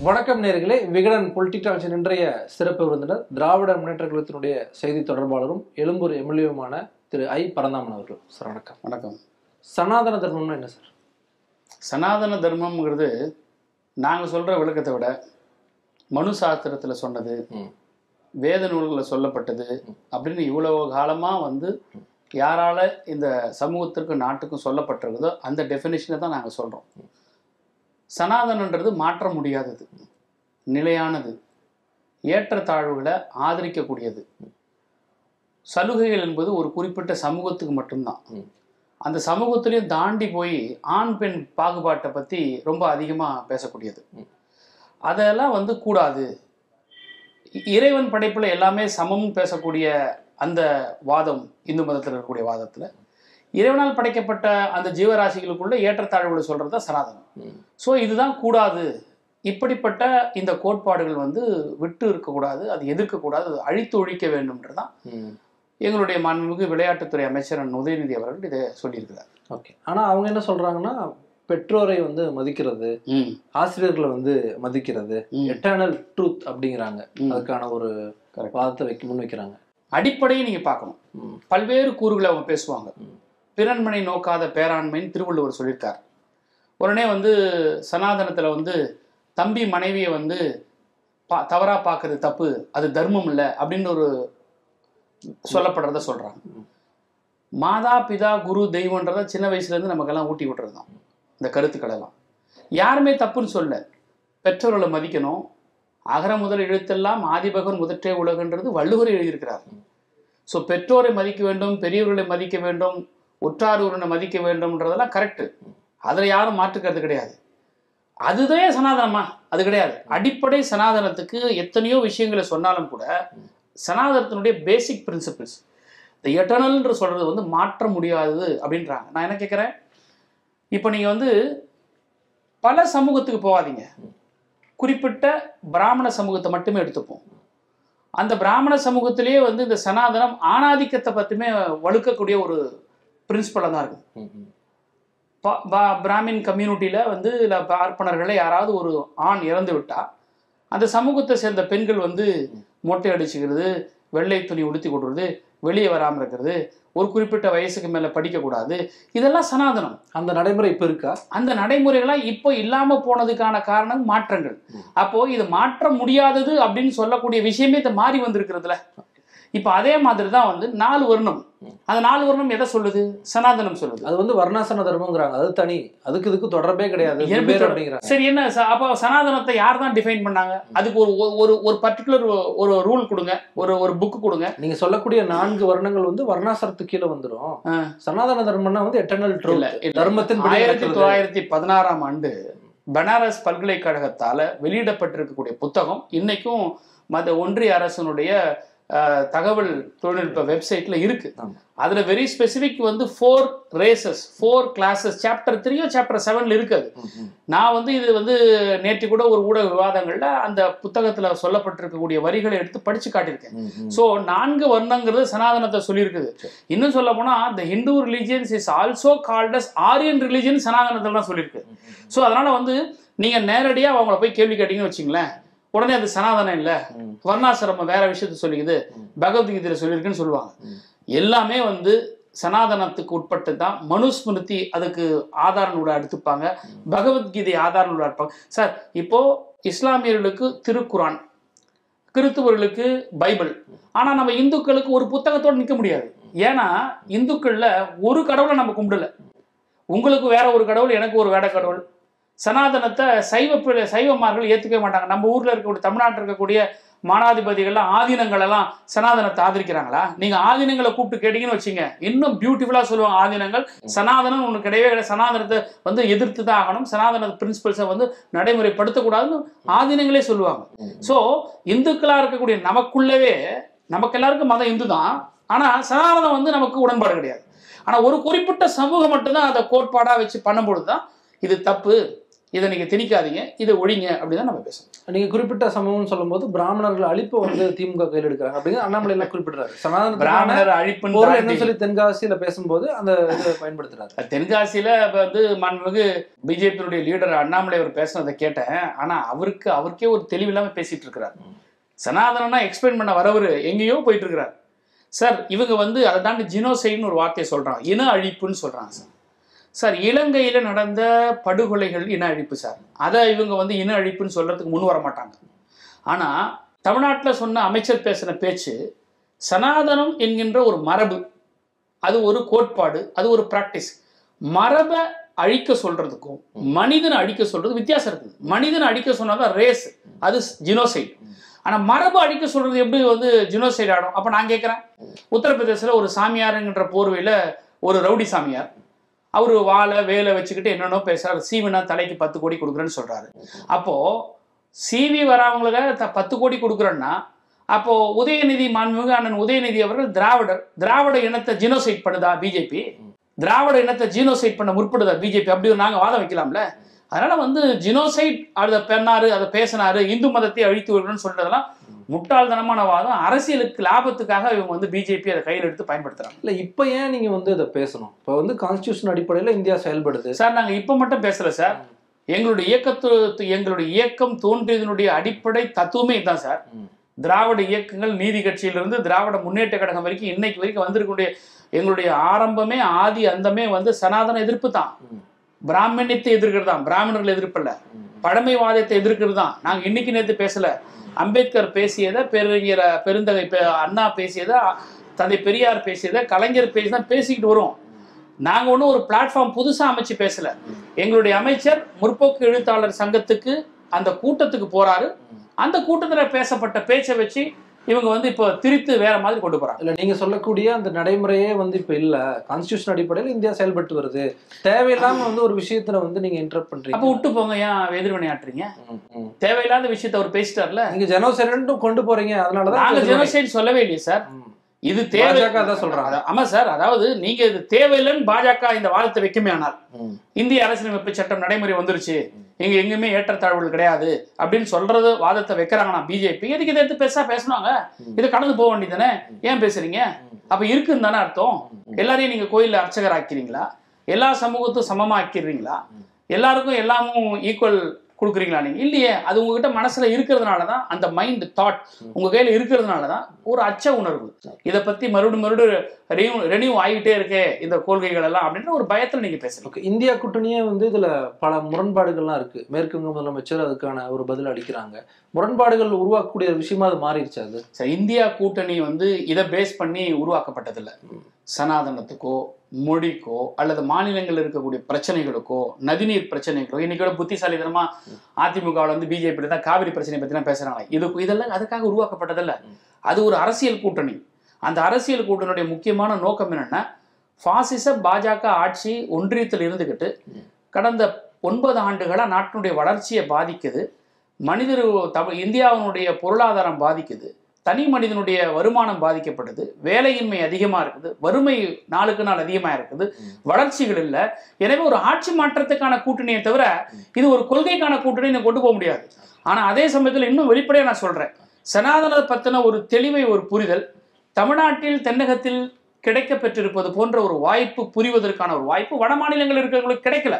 வணக்கம் நேர்களே. விகடன் பொலிட்டிகால்ஸின் இன்றைய சிறப்பு விருந்தினர் திராவிட முன்னேற்ற கழகத்தினுடைய செய்தி தொடர்பாளரும் எழும்பூர் எம்எல்ஏவுமான திரு ஐ. பரந்தாமன் அவர்கள். சார் வணக்கம். வணக்கம். சனாதன தர்மம்னா என்ன சார்? சனாதன தர்மம்ங்கிறது நாங்கள் சொல்கிற விளக்கத்தை விட மனு சாஸ்திரத்தில் சொன்னது. வேத நூல்களில் சொல்லப்பட்டது அப்படின்னு இவ்வளவு காலமாக வந்து யாரால இந்த சமூகத்திற்கும் நாட்டுக்கும் சொல்லப்பட்டிருக்குதோ அந்த டெஃபினேஷனை தான் நாங்கள் சொல்கிறோம் சனாதனன்றது மாற்ற முடியாதது. நிலையானது. ஏற்றத்தாழ்வுகளை ஆதரிக்கக்கூடியது. சலுகைகள் என்பது ஒரு குறிப்பிட்ட சமூகத்துக்கு மட்டும்தான். அந்த சமூகத்திலையும் தாண்டி போய் ஆண் பெண் பாகுபாட்டை பற்றி ரொம்ப அதிகமாக பேசக்கூடியது. அதெல்லாம் வந்து கூடாது இறைவன் படைப்பில் எல்லாமே சமம் பேசக்கூடிய அந்த வாதம் இந்து மதத்தில் இருக்கக்கூடிய வாதத்தில் இறைவனால் படைக்கப்பட்ட அந்த ஜீவராசிகளுக்குள்ள ஏற்றத்தாழ்வுகளை சொல்கிறது தான் சனாதனம். ஸோ இதுதான் கூடாது இப்படிப்பட்ட இந்த கோட்பாடுகள் வந்து விட்டு இருக்கக்கூடாது அது எதிர்க்கக்கூடாது அது அழித்து ஒழிக்க வேண்டும்ன்றதான். எங்களுடைய மாண்புமிகு விளையாட்டுத்துறை அமைச்சர் அண்ணன் உதயநிதி அவர்கள் இதை சொல்லியிருக்கிறார் ஓகே ஆனா அவங்க என்ன சொல்றாங்கன்னா பெற்றோரை வந்து மதிக்கிறது ஆசிரியர்களை வந்து மதிக்கிறது. எட்டர்னல் ட்ரூத் அப்படிங்கிறாங்க. அதுக்கான ஒரு. வாதத்தை வைக்க முன் வைக்கிறாங்க அடிப்படையை நீங்க பார்க்கணும். பல்வேறு கூறுகளை அவங்க பேசுவாங்க. பிறன்மனை நோக்காத பேராண்மைன்னு திருவள்ளுவர் சொல்லியிருக்கார் உடனே வந்து சனாதனத்துல வந்து தம்பி மனைவியை வந்து பா தவறா பார்க்கறது தப்பு அது தர்மம் இல்லை அப்படின்னு ஒரு சொல்லப்படுறத சொல்றாங்க மாதா பிதா குரு தெய்வன்றத சின்ன வயசுல இருந்து நமக்கெல்லாம் ஊட்டி விட்டுறது தான் இந்த கருத்துக்களெல்லாம் யாருமே தப்புன்னு சொல்ல பெற்றோர்களை மதிக்கணும். அகர முதல் எழுத்தெல்லாம் ஆதிபகன் முதற்றே உலகன்றது வள்ளுவர் எழுதியிருக்கிறார். ஸோ பெற்றோரை மதிக்க வேண்டும் பெரியவர்களை மதிக்க வேண்டும் உற்றார் உறனை மதிக்க வேண்டும்ன்றதெல்லாம் கரெக்டு அதில் யாரும் மாற்றுக்கிறது கிடையாது. அதுதான் சனாதனமா? அது கிடையாது. அடிப்படை சனாதனத்துக்கு எத்தனையோ விஷயங்களை சொன்னாலும் கூட சனாதனத்தினுடைய பேசிக் பிரின்சிபிள்ஸ் இந்த எட்டர்னல்ன்ற சொல்கிறது வந்து மாற்ற முடியாதது அப்படின்றாங்க. நான் என்ன கேட்குறேன்? இப்போ நீங்கள் வந்து பல சமூகத்துக்கு போகாதீங்க. குறிப்பிட்ட பிராமண சமூகத்தை மட்டுமே எடுத்துப்போம். அந்த பிராமண சமூகத்திலேயே வந்து இந்த சனாதனம் ஆணாதிக்கத்தை பற்றியுமே வலுக்கக்கூடிய ஒரு பிரின்சிபலாக தான் இருக்குது. பிராமின் கம்யூனிட்டியில் வந்து இல்லை பார்ப்பனர்களை யாராவது ஒரு ஆண் இறந்து விட்டால் அந்த சமூகத்தை சேர்ந்த பெண்கள் வந்து மொட்டை அடிச்சுக்கிறது வெள்ளை துணி உடுத்தி கொடுறது வெளியே வராமல் இருக்கிறது ஒரு குறிப்பிட்ட வயசுக்கு மேலே படிக்கக்கூடாது. இதெல்லாம் சனாதனம். அந்த நடைமுறை இப்ப இருக்கா? அந்த நடைமுறைகள்லாம் இப்போ இல்லாம போனதுக்கான காரணம் மாற்றங்கள். ம். அப்போ இது மாற்ற முடியாதது அப்படின்னு சொல்லக்கூடிய விஷயமே இது மாறி வந்திருக்கிறதுல. இப்போ அதே மாதிரி தான் வந்து நாலு வருணம். அந்த நாலு வருணம் எதை சொல்லுது? சனாதனம் சொல்லுது. அது வந்து வர்ணாசன தர்மங்கிறாங்க. அது தனி. அதுக்கு இதுக்கு தொடர்பே கிடையாது. அப்படிங்கிறாங்க. சரி என்ன? அப்போ சனாதனத்தை யார் தான் டிஃபைன் பண்ணாங்க? அதுக்கு ஒரு ஒரு- ஒரு பர்டிகுலர் ஒரு ரூல் கொடுங்க. ஒரு ஒரு புக் கொடுங்க. நீங்க சொல்லக்கூடிய நான்கு வர்ணங்கள் வந்து வர்ணாசிரத்துக்கு கீழே வந்துடும். சனாதன தர்மம்னா வந்து எட்டர்னல் ட்ரூத் இல்ல. தர்மத்தின் ஆயிரத்தி. தொள்ளாயிரத்தி பதினாறாம் ஆண்டு பனாரஸ் பல்கலைக்கழகத்தால வெளியிடப்பட்டிருக்கக்கூடிய புத்தகம் இன்னைக்கும் மத ஒன்றிய அரசனுடைய தகவல் தொழில்நுட்ப வெப்சைட்ல இருக்கு. அதுல வெரி ஸ்பெசிபிக் வந்து four races four classes chapter த்ரீயோ chapter செவன்ல இருக்கு அது. ம், ம். நான் வந்து இது வந்து நேற்று கூட ஒரு ஊடக விவாதங்கள்ல அந்த புத்தகத்துல சொல்லப்பட்டிருக்கக்கூடிய வரிகளை எடுத்து படிச்சு காட்டியிருக்கேன். ஸோ நான்கு வர்ணங்கிறது சனாதனத்தை சொல்லியிருக்குது. இன்னும் சொல்ல போனா the Hindu religions is also called as Aryan religion சனாதனத்தில் தான் சொல்லியிருக்கு. ஸோ அதனால வந்து நீங்க நேரடியா அவங்கள போய் கேள்வி கேட்டீங்கன்னு வச்சுங்களேன். உடனே அது சனாதனம் இல்ல. வர்ணாசிரமம் வேற விஷயத்த சொல்லிக்குது. பகவத்கீதையில சொல்லியிருக்குன்னு சொல்லுவாங்க. எல்லாமே வந்து சனாதனத்துக்கு உட்பட்டு தான் மனுஸ்மிருதி அதுக்கு ஆதார நூலை எடுத்துப்பாங்க. பகவத்கீதை ஆதார நூலை எடுப்பாங்க. சார் இப்போ இஸ்லாமியர்களுக்கு திருக்குரான் கிறிஸ்துவர்களுக்கு பைபிள். ஆனா நம்ம இந்துக்களுக்கு ஒரு புத்தகத்தோட நிக்க முடியாது. ஏன்னா இந்துக்கள்ல ஒரு கடவுளை நம்ம கும்பிடல. உங்களுக்கு வேற ஒரு கடவுள் எனக்கு ஒரு வேட கடவுள். சனாதனத்தை சைவ சைவமார்கள் ஏத்துக்கவே மாட்டாங்க. நம்ம ஊர்ல இருக்கக்கூடிய தமிழ்நாட்டில் இருக்கக்கூடிய மானாதிபதிகள்லாம் ஆதீனங்கள் எல்லாம் சனாதனத்தை ஆதரிக்கிறாங்களா? நீங்க ஆதீனங்களை கூப்பிட்டு கேட்டீங்கன்னு வச்சுங்க இன்னும் பியூட்டிஃபுல்லா சொல்லுவாங்க ஆதீனங்கள். சனாதனம் ஒன்று கிடையவே கிடையாது. சனாதனத்தை வந்து எதிர்த்து தான் ஆகணும். சனாதன பிரின்சிபல்ஸை வந்து நடைமுறைப்படுத்தக்கூடாதுன்னு ஆதீனங்களே சொல்லுவாங்க. ஸோ இந்துக்களா இருக்கக்கூடிய நமக்குள்ளவே நமக்கு எல்லாருக்கும் மதம் இந்து தான் ஆனா சனாதனம் வந்து நமக்கு உடன்பாடு கிடையாது. ஆனா ஒரு குறிப்பிட்ட சமூகம் மட்டும்தான் அதை கோட்பாடா வச்சு பண்ணும்பொழுது தான் இது தப்பு. இதை நீங்க திணிக்காதீங்க இதை ஒழிங்க அப்படின்னு தான் நம்ம பேசணும். நீங்க குறிப்பிட்ட சம்பவம்னு சொல்லும்போது பிராமணர்கள் அழிப்பை வந்து திமுக கையில் எடுக்கிறாங்க. அப்படிங்கிற அண்ணாமலை எல்லாம் குறிப்பிடுறாரு. சனாதன பிராமணர் என்னன்னு சொல்லி தென்காசியில பேசும்போது அந்த இதை பயன்படுத்துறாரு. தென்காசியில இப்ப வந்து மாண்புமிகு பிஜேபியினுடைய லீடர் அண்ணாமலை அவர் பேசுனதை கேட்டேன். ஆனா அவருக்கு அவருக்கே ஒரு தெளிவில்லாம பேசிட்டு இருக்கிறார். சனாதனம்னா எக்ஸ்பிளைன் பண்ண வரவர் எங்கேயோ போயிட்டு இருக்கிறார். சார் இவங்க வந்து அதை தாண்டி ஜினோசைட்னு ஒரு வார்த்தையை சொல்றாங்க இன அழிப்புன்னு சொல்றாங்க சார். சார் இலங்கையில நடந்த படுகொலைகள் இன அழிப்பு சார். அதை இவங்க வந்து இன அழிப்புன்னு சொல்றதுக்கு முன் வர மாட்டாங்க. ஆனா தமிழ்நாட்டில் சொன்ன அமைச்சர் பேசின பேச்சு சனாதனம் என்கின்ற ஒரு மரபு அது ஒரு கோட்பாடு அது ஒரு பிராக்டிஸ் மரபை அழிக்க சொல்றதுக்கும் மனிதனை அழிக்க சொல்றது வித்தியாசம் இருக்குது. மனிதனை அழிக்க சொன்னாதான் ரேஸ் அது ஜினோசைட் ஆனா மரபு அழிக்க சொல்றது எப்படி வந்து ஜினோசைட் ஆடும் அப்போ நான் கேட்குறேன் உத்தரப்பிரதேசில் ஒரு சாமியாருங்கிற போர்வையில் ஒரு ரவுடி சாமியார் அவர் வாழை வேலை வச்சுக்கிட்டு என்னென்னோ பேசுறாரு. சீவினா தலைக்கு பத்து கோடி கொடுக்குறேன்னு சொல்கிறாரு அப்போது சிவி வரவங்களுக்கு த- பத்து கோடி கொடுக்குறேன்னா அப்போது உதயநிதி மாண்புமிகு அண்ணன் உதயநிதி அவர்கள் திராவிடர் திராவிட இனத்தை ஜினோசைட் பண்ணுதா பிஜேபி திராவிட இனத்தை ஜீனோசைட் பண்ண முற்படுதா பிஜேபி அப்படி நாங்கள் வாதம் வைக்கலாம்ல? அதனால் வந்து ஜினோசைட் அதை பெண்ணாரு அதை பேசினாரு இந்து மதத்தை அழித்து விடணும்னு சொல்கிறதெல்லாம் முட்டாள்தனமான வாதம் அரசியலுக்கு லாபத்துக்காக இவங்க வந்து பிஜேபி அதை கையில் எடுத்து பயன்படுத்துறாங்க. இல்ல இப்ப ஏன் நீங்க வந்து இதை பேசணும்? இப்ப வந்து கான்ஸ்டியூஷன் அடிப்படையில இந்தியா செயல்படுது. சார் நாங்க இப்ப மட்டும் பேசல சார். எங்களுடைய இயக்கத்து எங்களுடைய இயக்கம் தோன்றியதனுடைய அடிப்படை தத்துவமே இதுதான் சார். திராவிட இயக்கங்கள் நீதி கட்சியிலிருந்து திராவிட முன்னேற்ற கழகம் வரைக்கும் இன்னைக்கு வரைக்கும் வந்திருக்கக்கூடிய எங்களுடைய ஆரம்பமே ஆதி அந்தமே வந்து சனாதன எதிர்ப்பு தான். பிராமணியத்தை எதிர்க்கிறது தான் பிராமணர்கள் எதிர்ப்பில்ல. பழமைவாதத்தை எதிர்க்கிறது தான் நாங்க இன்னைக்கு நேற்று பேசல. அம்பேத்கர் பேசியதை பெருங்கிற பெருந்தகை அண்ணா பேசியதை தந்தை பெரியார் பேசியதை கலைஞர் பேசிதான் பேசிக்கிட்டு வரும். நாங்க ஒன்றும் ஒரு பிளாட்ஃபார்ம் புதுசா அமைச்சு பேசல. எங்களுடைய அமைச்சர் முற்போக்கு எழுத்தாளர் சங்கத்துக்கு அந்த கூட்டத்துக்கு போறாரு. அந்த கூட்டத்தில் பேசப்பட்ட பேச்சை வச்சு இவங்க வந்து இப்போ திரித்து வேற மாதிரி கொண்டு போறாங்க. இல்ல நீங்க சொல்லக்கூடிய அந்த நடைமுறையே வந்து இப்ப இல்ல. கான்ஸ்டியூஷன் அடிப்படையில் இந்தியா செயல்பட்டு வருது. தேவையில்லாம வந்து ஒரு விஷயத்துல வந்து நீங்க இன்டர்ப்ட் அப்ப பண்றீங்க விட்டு போங்க ஏன் எதிர்வினை ஆட்டுறீங்க ம், ம். தேவையில்லாத விஷயத்த அவர் பேசிட்டார்ல? நீங்க ஜெனோசைடும் கொண்டு போறீங்க அதனாலதான் நாங்க ஜெனோசைட் சொல்லவே இல்லையே சார். இது தேவை அதான் சொல்றாங்க. ஆமா சார் அதாவது நீங்க இது தேவையில்லைன்னு பாஜக இந்த வாதத்தை வைக்குமே ஆனால். இந்திய அரசியலமைப்பு சட்டம் நடைமுறை வந்துருச்சு. இங்க எங்குமே ஏற்றத்தாழ்வுகள் கிடையாது அப்படின்னு சொல்றது வாதத்தை வைக்கிறாங்கன்னா பிஜேபி எதுக்கு இதை எடுத்து பெருசா பேசணுங்க இதை கடந்து போக வேண்டியதானே ஏன் பேசுறீங்க? அப்ப இருக்குன்னு தானே அர்த்தம். எல்லாரையும் நீங்க கோயில்ல அர்ச்சகர் ஆக்கிறீங்களா எல்லா சமூகத்தும் சமமா ஆக்கிடுறீங்களா எல்லாருக்கும் எல்லாமும் ஈக்குவல் கொடுக்குறீங்களா நீங்க? இல்லையே அது உங்ககிட்ட மனசுல இருக்கிறதுனால தான் அந்த மைண்ட் தாட் உங்க கையில இருக்கிறதுனால தான் ஒரு அச்ச உணர்வு. இதை பத்தி மறுபடியும் மறுபடியும் ரெனியூ ரெனியூ ஆகிட்டே இருக்கே இந்த கொள்கைகள் எல்லாம் அப்படின்ற ஒரு பயத்துல நீங்க பேசுறீங்க. ஓகே இந்தியா கூட்டணியே வந்து இதுல பல முரண்பாடுகள்லாம் இருக்கு. மேற்கு வங்க முதலமைச்சர் அதுக்கான ஒரு பதில் அளிக்கிறாங்க. முரண்பாடுகள் உருவாக்கக்கூடிய ஒரு விஷயமா அது மாறிடுச்சு அது? இந்தியா கூட்டணி வந்து இதை பேஸ் பண்ணி உருவாக்கப்பட்டதில்லை. சனாதனத்துக்கோ மொழிக்கோ அல்லது மாநிலங்களில் இருக்கக்கூடிய பிரச்சனைகளுக்கோ நதிநீர் பிரச்சனைகளோ இன்னைக்கு புத்திசாலித்தனமா அதிமுகவில் வந்து பிஜேபி தான் காவிரி பிரச்சனை பற்றிலாம் பேசுறாங்க. இது இதெல்லாம் அதுக்காக உருவாக்கப்பட்டதில்ல. அது ஒரு அரசியல் கூட்டணி. அந்த அரசியல் கூட்டணியுடைய முக்கியமான நோக்கம் என்னன்னா பாசிச பாஜக ஆட்சி ஒன்றியத்தில் இருந்துக்கிட்டு கடந்த ஒன்பது ஆண்டுகளாக நாட்டினுடைய வளர்ச்சியை பாதிக்குது. மனிதர் தமிழ் இந்தியாவினுடைய பொருளாதாரம் பாதிக்குது. தனி மனிதனுடைய வருமானம் பாதிக்கப்படுது வேலையின்மை அதிகமாக இருக்குது வறுமை நாளுக்கு நாள் அதிகமாக இருக்குது வளர்ச்சிகள் இல்லை. எனவே ஒரு ஆட்சி மாற்றத்துக்கான கூட்டணியை தவிர இது ஒரு கொள்கைக்கான கூட்டணி கொண்டு போக முடியாது. ஆனால் அதே சமயத்தில் இன்னும் வெளிப்படையாக நான் சொல்கிறேன் சனாதன பற்றின ஒரு தெளிவை ஒரு புரிதல் தமிழ்நாட்டில் தென்னகத்தில் கிடைக்க பெற்றிருப்பது போன்ற ஒரு வாய்ப்பு புரிவதற்கான ஒரு வாய்ப்பு வட மாநிலங்களில் இருக்கிறவங்களுக்கு கிடைக்கல.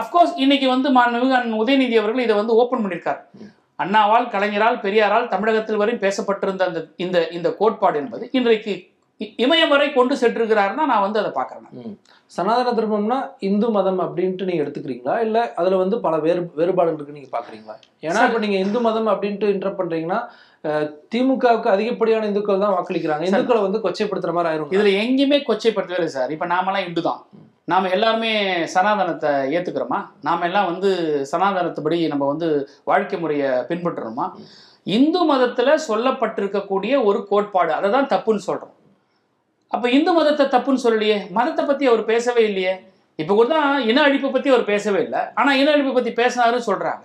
அப்கோர்ஸ் இன்னைக்கு வந்து மாண்புமிகு உதயநிதி அவர்கள் இதை வந்து ஓப்பன் பண்ணியிருக்காரு. அண்ணாவால் கலைஞரால் பெரியாரால் தமிழகத்தில் வரை பேசப்பட்டிருந்த அந்த இந்த இந்த கோட்பாடு என்பது இன்றைக்கு இமயம் வரை கொண்டு சென்றிருக்கிறாருன்னா நான் வந்து அதை பார்க்குறேன் சனாதன தர்மம்னா இந்து மதம் அப்படின்ட்டு நீங்க எடுத்துக்கிறீங்களா? இல்ல அதுல வந்து பல வேறு வேறுபாடுகள் இருக்கு நீங்க பாக்குறீங்களா ஏன்னா இப்ப நீங்க இந்து மதம் அப்படின்ட்டு இன்டர் பண்றீங்கன்னா அஹ், திமுகவுக்கு அதிகப்படியான இந்துக்கள் தான் வாக்களிக்கிறாங்க. இந்துக்களை வந்து கொச்சைப்படுத்துற மாதிரி ஆயிரும் இதுல எங்கேயுமே கொச்சைப்படுத்தவே இல்லை சார். இப்ப நாமெல்லாம் இந்து தான் நாம் எல்லாருமே சனாதனத்தை ஏற்றுக்கிறோமா நாம் எல்லாம் வந்து சனாதனத்துபடி நம்ம வந்து வாழ்க்கை முறையை பின்பற்றுறோமா? இந்து மதத்தில் சொல்லப்பட்டிருக்கக்கூடிய ஒரு கோட்பாடு அதை தான் தப்புன்னு சொல்கிறோம் அப்போ இந்து மதத்தை தப்புன்னு சொல்லலையே? மதத்தை பற்றி அவர் பேசவே இல்லையே? இப்போ கூட தான் இன அழிப்பு பற்றி அவர் பேசவே இல்லை. ஆனால் இன அழிப்பு பத்தி பேசினாருன்னு சொல்றாங்க.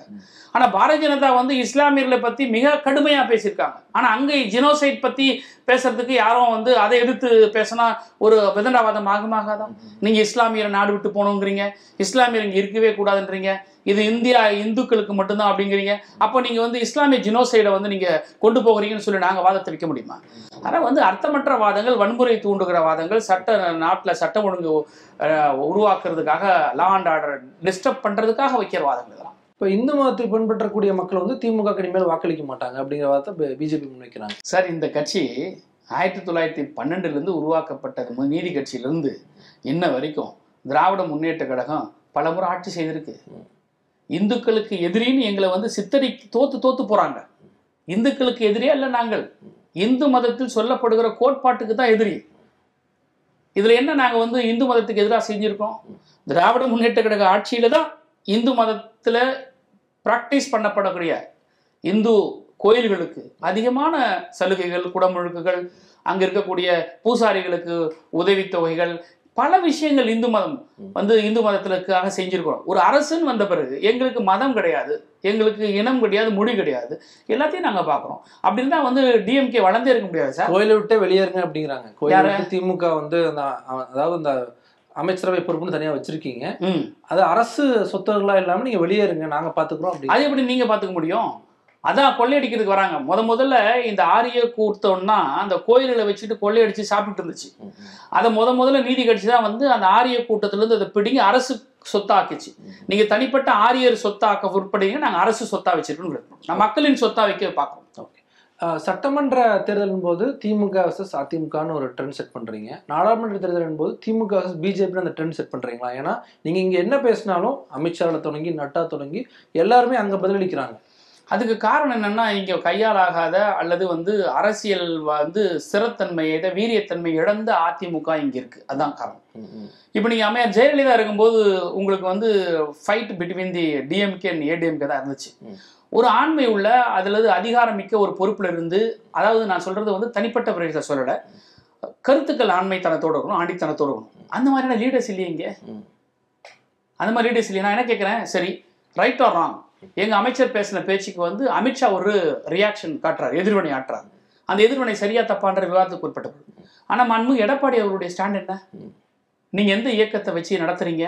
ஆனால் பாரதிய ஜனதா வந்து இஸ்லாமியர்களை பற்றி மிக கடுமையாக பேசியிருக்காங்க. ஆனால் அங்கே ஜினோசைட் பத்தி பேசுறதுக்கு யாரும் வந்து அதை எதிர்த்து பேசினா ஒரு விதண்டாவாதம் ஆகுமாகாதான் நீங்க இஸ்லாமியரை நாடு விட்டு போகணுங்கிறீங்க. இஸ்லாமியர் இங்கே இருக்கவே கூடாதுன்றீங்க. இது இந்தியா இந்துக்களுக்கு மட்டும்தான் அப்படிங்கிறீங்க. அப்போ நீங்க வந்து இஸ்லாமிய ஜினோசைடை வந்து நீங்க கொண்டு போகிறீங்கன்னு சொல்லி நாங்க வாதத்தை வைக்க முடியுமா? ஆனால் வந்து அர்த்தமற்ற வாதங்கள் வன்முறை தூண்டுகிற வாதங்கள் சட்ட நாட்டில் சட்டம் ஒழுங்கு உருவாக்குறதுக்காக லா அண்ட் ஆர்டர் டிஸ்டர்ப் பண்றதுக்காக வைக்கிற வாதங்கள் இதெல்லாம். இப்போ இந்து மதத்தை பின்பற்றக்கூடிய மக்கள் வந்து திமுக இனிமேல் வாக்களிக்க மாட்டாங்க அப்படிங்கிற வார்த்தை பிஜேபி முன்வைக்கிறாங்க. சார் இந்த கட்சி ஆயிரத்தி தொள்ளாயிரத்தி பன்னெண்டுலேருந்து உருவாக்கப்பட்டது மு- நீதி கட்சியிலிருந்து இன்ன வரைக்கும் திராவிட முன்னேற்ற கழகம் பலமுறை ஆட்சி செய்திருக்கு. இந்துக்களுக்கு எதிரின்னு எங்களை வந்து சித்தரி தோத்து தோத்து போறாங்க. இந்துக்களுக்கு எதிரியா இல்லை நாங்கள்? இந்து மதத்தில் சொல்லப்படுகிற கோட்பாட்டுக்கு தான் எதிரி. இதுல என்ன நாங்க வந்து இந்து மதத்துக்கு எதிராக செஞ்சிருக்கோம்? திராவிட முன்னேற்ற கழக ஆட்சியில தான் இந்து மதத்துல பிராக்டிஸ் பண்ணப்படக்கூடிய இந்து கோயில்களுக்கு அதிகமான சலுகைகள் குடமுழுக்குகள் அங்க இருக்கக்கூடிய பூசாரிகளுக்கு உதவித்தொகைகள் பல விஷயங்கள் இந்து மதம் வந்து இந்து மதத்திற்காக செஞ்சிருக்கிறோம். ஒரு அரசுன்னு வந்த பிறகு எங்களுக்கு மதம் கிடையாது எங்களுக்கு இனம் கிடையாது மொழி கிடையாது எல்லாத்தையும் நாங்க பார்க்குறோம். அப்படி இருந்தா வந்து டிஎம்கே வளர்ந்தே இருக்க முடியாது சார். கோயிலை விட்டே வெளியேறுங்க அப்படிங்கிறாங்க. கோயிலை திமுக வந்து அந்த அதாவது அந்த அமைச்சரவை பொறுப்புன்னு தனியா வச்சிருக்கீங்க. அது அரசு சொத்துகளா இல்லாம நீங்க வெளியேறுங்க நாங்க பாத்துக்கிறோம் அப்படி அது எப்படி நீங்க பாத்துக்க முடியும்? அதான் கொள்ளையடிக்கிறதுக்கு வராங்க. முத முதல்ல இந்த ஆரிய கூர்த்தம்னா அந்த கோயில்களை வச்சுட்டு கொள்ளையடிச்சு சாப்பிட்டு இருந்துச்சு. அதை முத முதல்ல நீதி கட்சி தான் வந்து அந்த ஆரிய கூட்டத்துல இருந்து அதை பிடிங்கி அரசு சொத்தாக்குச்சு. நீங்க தனிப்பட்ட ஆரியர் சொத்தாக்க உட்படுங்க நாங்க அரசு சொத்தா வச்சிருக்கோம் நான் மக்களின் சொத்தா வைக்க பார்க்கறோம் அஹ், சட்டமன்ற தேர்தலின் போது திமுக வர்சஸ் அதிமுகன்னு ஒரு ட்ரெண்ட் செட் பண்றீங்க. நாடாளுமன்ற தேர்தலின் போது திமுக வர்சஸ் பிஜேபி அந்த ட்ரெண்ட் செட் பண்றீங்களா? ஏன்னா நீங்க இங்க என்ன பேசினாலும் அமித்ஷால தொடங்கி நட்டா தொடங்கி எல்லாருமே அங்க பதிலளிக்கிறாங்க. அதுக்கு காரணம் என்னன்னா இங்க கையாலாகாத அல்லது வந்து அரசியல் வந்து ஸ்திரத்தன்மையை இதை வீரியத்தன்மை இழந்த அதிமுக இங்க இருக்கு. அதான் காரணம். இப்போ நீங்க அம்மையார் ஜெயலலிதா இருக்கும்போது உங்களுக்கு வந்து fight between the DMK and ADMK தான் இருந்துச்சு. ஒரு ஆண்மை உள்ள அதுல அதிகாரம் மிக்க ஒரு பொறுப்புல இருந்து அதாவது நான் சொல்றது வந்து தனிப்பட்ட பிரதேச சொல்லல கருத்துக்கள் ஆண்மைத்தனத்தோட இருக்கணும் ஆண்டித்தனத்தோட இருக்கணும். அந்த மாதிரியான லீடர்ஸ் இல்லையே இங்க. அந்த மாதிரி லீடர்ஸ் இல்லையா. நான் என்ன கேட்குறேன் சரி ரைட் ஆர் ராங் எங்க அமைச்சர் பேசின பேச்சுக்கு வந்து அமித்ஷா ஒரு ரியாக்ஷன் காட்டுறார் எதிர்வினை ஆட்டுறாரு. அந்த எதிர்வினை சரியா தப்பான்ற விவாதத்துக்கு உட்பட்டது. ஆனா மண்மு எடப்பாடி அவருடைய ஸ்டாண்ட் என்ன? நீங்க எந்த இயக்கத்தை வச்சு நடத்துறீங்க?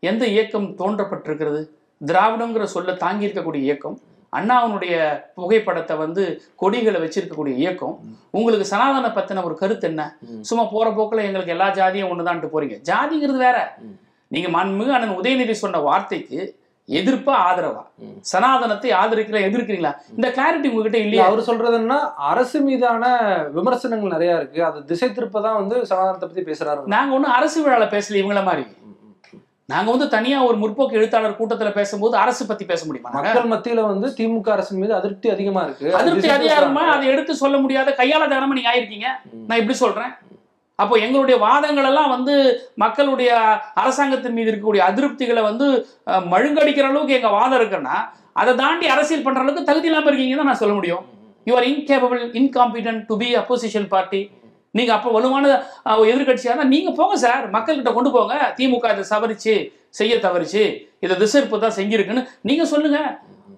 எந்த இயக்கம் தோன்றப்பட்டிருக்கிறது? திராவிடங்கிற சொல்ல தாங்கி இருக்கக்கூடிய இயக்கம் அண்ணாவுனுடைய புகைப்படத்தை வந்து கொடிகளை வச்சிருக்கக்கூடிய இயக்கம் உங்களுக்கு சனாதன பத்தின ஒரு கருத்து என்ன? சும்மா போற போக்குல எங்களுக்கு எல்லா ஜாதியும் ஒண்ணுதான்ட்டு போறீங்க. ஜாதிங்கிறது வேற. நீங்க மண்மிகு அண்ணன் உதயநிதி சொன்ன வார்த்தைக்கு எதிர்ப்பா ஆதரவா. சனாதனத்தை ஆதரிக்கிற எதிர்க்கிறீங்களா? இந்த கிளாரிட்டி உங்ககிட்ட இல்ல இல்லையா அவர் சொல்றது என்னன்னா அரசு மீதான விமர்சனங்கள் நிறைய இருக்கு. அது திசை திருப்ப தான் வந்து சமாதானத்தை பத்தி பேசுறாரு. நாங்க ஒண்ணும் அரசு விழால பேசல இவங்கள மாதிரி. நாங்க வந்து தனியா ஒரு முற்போக்கு எழுத்தாளர் கூட்டத்துல பேசும்போது அரசு பத்தி பேச முடியுமா? மக்கள் மத்தியில வந்து திமுக அரசின் மீது அதிருப்தி அதிகமா இருக்கு. அது அதிருப்தி அதிகாரமா. அதை எடுத்து சொல்ல முடியாத கையாள தானமா நீங்க ஆயிருக்கீங்க. நான் இப்படி சொல்றேன். அப்போ எங்களுடைய வாதங்கள் எல்லாம் வந்து மக்களுடைய அரசாங்கத்தின் மீது இருக்கக்கூடிய அதிருப்திகளை வந்து மழுங்கடிக்கிற அளவுக்கு எங்க வாதம் இருக்குன்னா அதை தாண்டி அரசியல் பண்ற அளவுக்கு தகுதி இல்லாம இருக்கீங்கன்னு தான் நான் சொல்ல முடியும். You are incapable incompetent to be opposition party நீங்க அப்போ வலுவான அஹ், தான் இருந்தா நீங்க போங்க சார் மக்கள்கிட்ட கொண்டு போங்க. திமுக இதை சவரிச்சு செய்ய தவறிச்சு இதை திசைப்பு தான் செஞ்சிருக்குன்னு நீங்க சொல்லுங்க.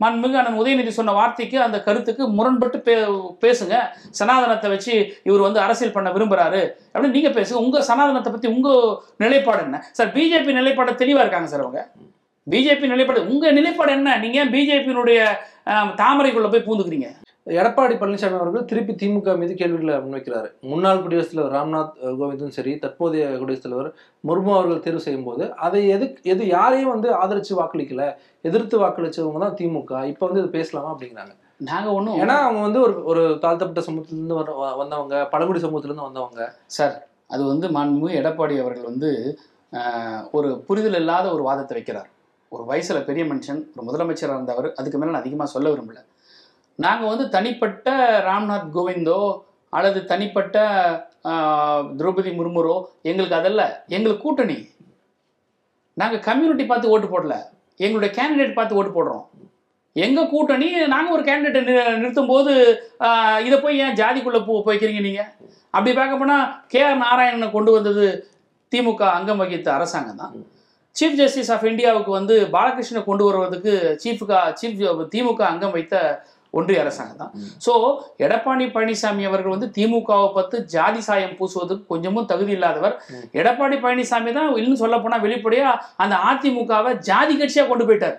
மண்மிகு அண்ணன் உதயநிதி சொன்ன வார்த்தைக்கு அந்த கருத்துக்கு முரண்பட்டு பே பேசுங்க. சனாதனத்தை வச்சு இவர் வந்து அரசியல் பண்ண விரும்புகிறாரு அப்படின்னு நீங்கள் பேசுங்க. உங்கள் சனாதனத்தை பற்றி உங்கள் நிலைப்பாடு என்ன? சார் பிஜேபி நிலைப்பாடு தெளிவாக இருக்காங்க சார் அவங்க. பிஜேபி நிலைப்பாடு உங்கள் நிலைப்பாடு என்ன? நீங்கள் பிஜேபியினுடைய தாமரைக்குள்ளே போய் பூந்துக்கிறீங்க? எடப்பாடி பழனிசாமி அவர்கள் திருப்பி திமுக மீது கேள்விகளை முன்வைக்கிறாரு. முன்னாள் குடியரசுத் தலைவர் ராம்நாத் கோவிந்தும் சரி தற்போதைய குடியரசுத் தலைவர் முர்மு அவர்கள் தேர்வு செய்யும் போது அதை எது எது யாரையும் வந்து ஆதரிச்சு வாக்களிக்கல எதிர்த்து வாக்களிச்சவங்க தான் திமுக. இப்ப வந்து இது பேசலாமா அப்படிங்கிறாங்க. நாங்க ஒண்ணும் ஏன்னா அவங்க வந்து ஒரு ஒரு தாழ்த்தப்பட்ட சமூகத்திலிருந்து வர வந்தவங்க பழங்குடி சமூகத்திலிருந்து வந்தவங்க. சார் அது வந்து மாண்புமிகு எடப்பாடி அவர்கள் வந்து ஒரு புரிதல் இல்லாத ஒரு வாதத்தை வைக்கிறார். ஒரு வயசுல பெரிய மனுஷன் ஒரு முதலமைச்சராக இருந்தவர் அதுக்கு மேல நான் அதிகமாக சொல்ல விரும்பல. நாங்கள் வந்து தனிப்பட்ட ராம்நாத் கோவிந்தோ அல்லது தனிப்பட்ட திரௌபதி முர்முரோ எங்களுக்கு அதல்ல. எங்களுக்கு கூட்டணி. நாங்கள் கம்யூனிட்டி பார்த்து ஓட்டு போடல. எங்களுடைய கேண்டிடேட் பார்த்து ஓட்டு போடுறோம். எங்கள் கூட்டணி நாங்கள் ஒரு கேண்டிடேட் நிறுத்தும் போது இதை போய் ஏன் ஜாதிக்குள்ளே போ போய்க்கிறீங்க நீங்கள் அப்படி பார்க்க போனால் கே ஆர் நாராயணனை கொண்டு வந்தது திமுக அங்கம் வகித்த அரசாங்கம் தான். சீஃப் ஜஸ்டிஸ் ஆஃப் இந்தியாவுக்கு வந்து பாலகிருஷ்ணனை கொண்டு வருவதற்கு சீஃபுக்கா சீஃப் திமுக அங்கம் வைத்த ஒன்றிய அரசாங்கம் தான் ஸோ எடப்பாடி பழனிசாமி அவர்கள் வந்து திமுகவை பார்த்து ஜாதி சாயம் பூசுவதற்கு கொஞ்சமும் தகுதி இல்லாதவர். எடப்பாடி பழனிசாமி தான் இன்னும் சொல்ல போனா வெளிப்படையா அந்த அதிமுகவை ஜாதி கட்சியா கொண்டு போயிட்டார்.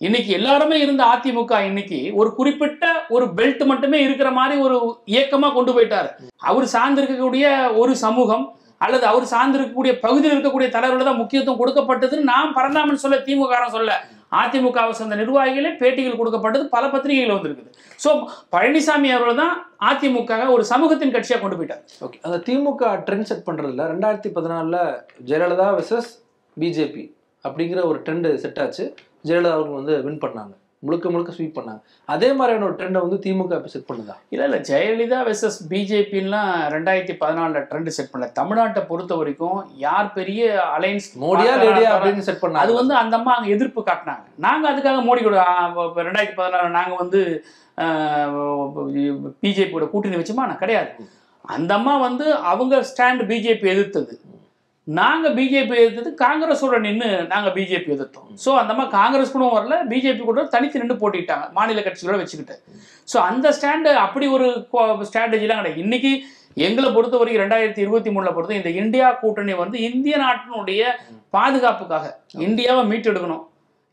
இன்னைக்கு எல்லாருமே இருந்த அதிமுக இன்னைக்கு ஒரு குறிப்பிட்ட ஒரு பெல்ட் மட்டுமே இருக்கிற மாதிரி ஒரு இயக்கமா கொண்டு போயிட்டார். அவர் சார்ந்து இருக்கக்கூடிய ஒரு சமூகம் அல்லது அவர் சார்ந்து இருக்கக்கூடிய பகுதியில் இருக்கக்கூடிய தலைவர்கள் தான் முக்கியத்துவம் கொடுக்கப்பட்டதுன்னு நான் பரந்தாமன் சொல்ல திமுக சொல்ல. அதிமுகவை சேர்ந்த நிர்வாகிகளே பேட்டிகள் கொடுக்கப்பட்டது பல பத்திரிகைகள் வந்திருக்குது. ஸோ பழனிசாமி அவர்கள் தான் அதிமுக ஒரு சமூகத்தின் கட்சியாக கொண்டு போயிட்டார். ஓகே அந்த திமுக ட்ரெண்ட் செட் பண்ணுறதுல ரெண்டாயிரத்தி பதினாலில் ஜெயலலிதா விசஸ் பிஜேபி அப்படிங்கிற ஒரு ட்ரெண்டு செட் ஆச்சு. ஜெயலலிதா அவங்க வந்து வின் பண்ணாங்க. முழுக்க முழுக்க ஸ்வீப் பண்ணாங்க. அதே மாதிரியான ஒரு ட்ரெண்டை வந்து திமுக இப்போ செட் பண்ணுதா? இல்ல இல்ல. ஜெயலலிதா வெர்சஸ் பிஜேபின்லாம் ரெண்டாயிரத்தி பதினாலுல ட்ரெண்ட் செட் பண்ணல. தமிழ்நாட்டை பொறுத்த வரைக்கும் யார் பெரிய அலைன்ஸ் மோடியா லேடியா அப்படின்னு செட் பண்ணாங்க. அது வந்து அந்த அம்மா அங்க எதிர்ப்பு காட்டினாங்க. நாங்க அதுக்காக மோடி கூட ரெண்டாயிரத்தி பதினாறு நாங்க வந்து பிஜேபியோட கூட்டணி வச்சுமா? நான் கிடையாது. அந்த அம்மா வந்து அவங்க ஸ்டாண்ட் பிஜேபி எதிர்த்தது. நாங்க பிஜேபி எதிர்த்தது காங்கிரஸோட நின்று நாங்க பிஜேபி எதிர்த்தோம். ஸோ அந்த அம்மா காங்கிரஸ் கூட வரல பிஜேபி கூட தனித்து நின்று போட்டிட்டாங்க மாநில கட்சிகளோட வச்சுக்கிட்டு. ஸோ அந்த ஸ்டாண்டு அப்படி ஒரு ஸ்ட்ராட்டஜிலாம் கிடையாது. இன்னைக்கு எங்களை பொறுத்த வரைக்கும் ரெண்டாயிரத்தி இருபத்தி மூணுல பொறுத்த இந்த இந்தியா கூட்டணி வந்து இந்திய நாட்டினுடைய பாதுகாப்புக்காக இந்தியாவை மீட்டெடுக்கணும்.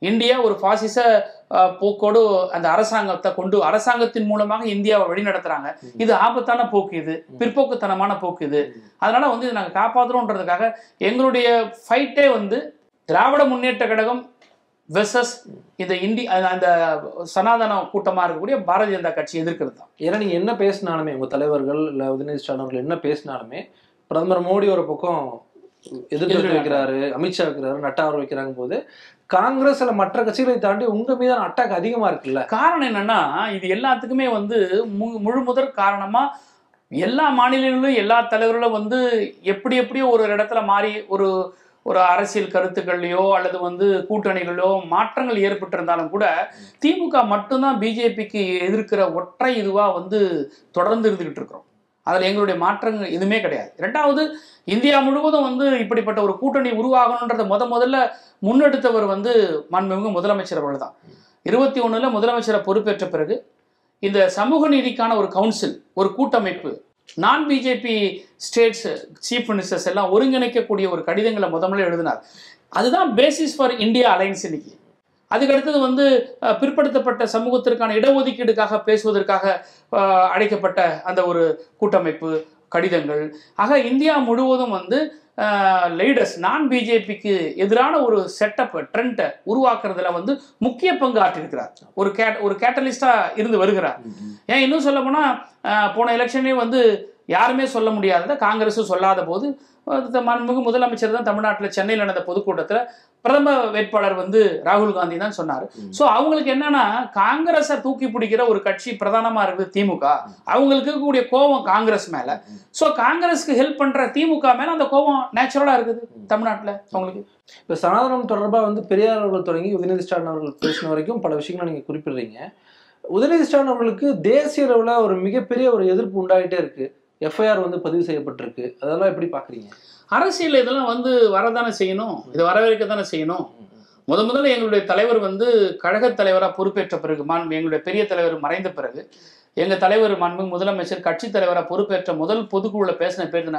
இந்தியா ஒரு பாசிச போக்கோடு அந்த அரசாங்கத்தை கொண்டு அரசாங்கத்தின் மூலமாக இந்தியாவை வழிநடத்துறாங்க. இது ஆபத்தான போக்கு இது. பிற்போக்குத்தனமான போக்கு இது. அதனால வந்து இதை நாங்கள் காப்பாற்றுறோன்றதுக்காக எங்களுடைய ஃபைட்டே வந்து திராவிட முன்னேற்ற கழகம் வெர்சஸ் இந்த இந்தி அந்த- சனாதன கூட்டமா இருக்கக்கூடிய பாரதிய ஜனதா கட்சி எதிர்க்கிறது தான். ஏன்னா நீங்க என்ன பேசினாலுமே உங்க தலைவர்கள் இல்ல உதயநிதி ஸ்டாலின் என்ன பேசினாலுமே பிரதமர் மோடி ஒரு பக்கம் எதிர்த்து வைக்கிறாரு அமித்ஷா வைக்கிறாரு நட்டா அவர் வைக்கிறாங்க போது காங்கிரஸ் இல்ல மற்ற கட்சிகளை தாண்டி உங்க மீதான அட்டாக் அதிகமா இருக்குல்ல? காரணம் என்னன்னா இது எல்லாத்துக்குமே வந்து மு- முழு முதற் காரணமா எல்லா மாநிலங்களிலும் எல்லா தலைவர்களும் வந்து எப்படி எப்படியோ ஒரு இடத்துல மாறி ஒரு ஒரு அரசியல் கருத்துக்கள்லையோ அல்லது வந்து கூட்டணிகளிலோ மாற்றங்கள் ஏற்பட்டிருந்தாலும் கூட திமுக மட்டும்தான் பிஜேபிக்கு எதிர்க்கிற ஒற்றை இதுவாக வந்து தொடர்ந்து இருந்துகிட்டு இருக்கிறோம். அதில் எங்களுடைய மாற்றங்கள் எதுவுமே கிடையாது. ரெண்டாவது இந்தியா முழுவதும் வந்து இப்படிப்பட்ட ஒரு கூட்டணி உருவாகணுன்றத முத முதல்ல முன்னெடுத்தவர் வந்து மாண்புமிகு முதலமைச்சர் அவர்கள் தான் இருபத்தி ஒன்றில் முதலமைச்சரை பொறுப்பேற்ற பிறகு இந்த சமூக நீதிக்கான ஒரு கவுன்சில் ஒரு கூட்டமைப்பு நான் பிஜேபி ஸ்டேட்ஸ் சீஃப் மினிஸ்டர்ஸ் எல்லாம் ஒருங்கிணைக்கக்கூடிய ஒரு கடிதங்களை முத முதல்ல எழுதினார். அதுதான் பேசிஸ் ஃபார் இந்தியா அலைன்ஸ் இன்னைக்கு. அதுக்கு அடுத்தது வந்து பிற்படுத்தப்பட்ட சமூகத்திற்கான இடஒதுக்கீடுக்காக பேசுவதற்காக அழைக்கப்பட்ட அந்த ஒரு கூட்டமைப்பு கடிதங்கள். ஆக இந்தியா முழுவதும் வந்து லீடர்ஸ் நான் பிஜேபிக்கு எதிரான ஒரு செட்டப் ட்ரெண்ட்டை உருவாக்குறதுல வந்து முக்கிய பங்கு ஆற்றிருக்கிறார் ஒரு கேட் ஒரு கேட்டலிஸ்டா இருந்து வருகிறார். ஏன் இன்னும் சொல்ல போனா அஹ், போன எலெக்ஷனே வந்து யாருமே சொல்ல முடியாததை காங்கிரஸும் சொல்லாத போது மாண்புமிகு முதலமைச்சர் தான் தமிழ்நாட்டில் சென்னையில் நடந்த பொதுக்கூட்டத்தில் பிரதம வேட்பாளர் வந்து ராகுல் காந்தி தான் சொன்னார். ஸோ அவங்களுக்கு என்னன்னா காங்கிரஸை தூக்கி பிடிக்கிற ஒரு கட்சி பிரதானமா இருக்குது திமுக. அவங்களுக்கு இருக்கக்கூடிய கோபம் காங்கிரஸ் மேல. ஸோ காங்கிரஸ்க்கு ஹெல்ப் பண்ற திமுக மேல அந்த கோபம் நேச்சுரலா இருக்குது தமிழ்நாட்டில் அவங்களுக்கு. இப்ப சனாதனம் தொடர்பா வந்து பெரியார் அவர்கள் தொடங்கி உதயநிதி ஸ்டாலின் அவர்கள் பேசின வரைக்கும் பல விஷயங்களை நீங்க குறிப்பிடுறீங்க. உதயநிதி ஸ்டாலின் அவர்களுக்கு தேசிய அளவுல ஒரு மிகப்பெரிய ஒரு எதிர்ப்பு உண்டாயிட்டே இருக்கு. எஃப்ஐஆர் வந்து பதிவு செய்யப்பட்டிருக்கு. அதெல்லாம் எப்படி பாக்குறீங்க அரசியல் இதெல்லாம் வந்து வரதானே செய்யணும். இதை வரவேற்க தானே செய்யணும். முத முதல்ல எங்களுடைய தலைவர் வந்து கழகத் தலைவராக பொறுப்பேற்ற பிறகு மாண்பு எங்களுடைய பெரிய தலைவர் மறைந்த பிறகு எங்கள் தலைவர் மாண்பு முதலமைச்சர் கட்சி தலைவராக பொறுப்பேற்ற முதல் பொதுக்குழுல பேசின பேர்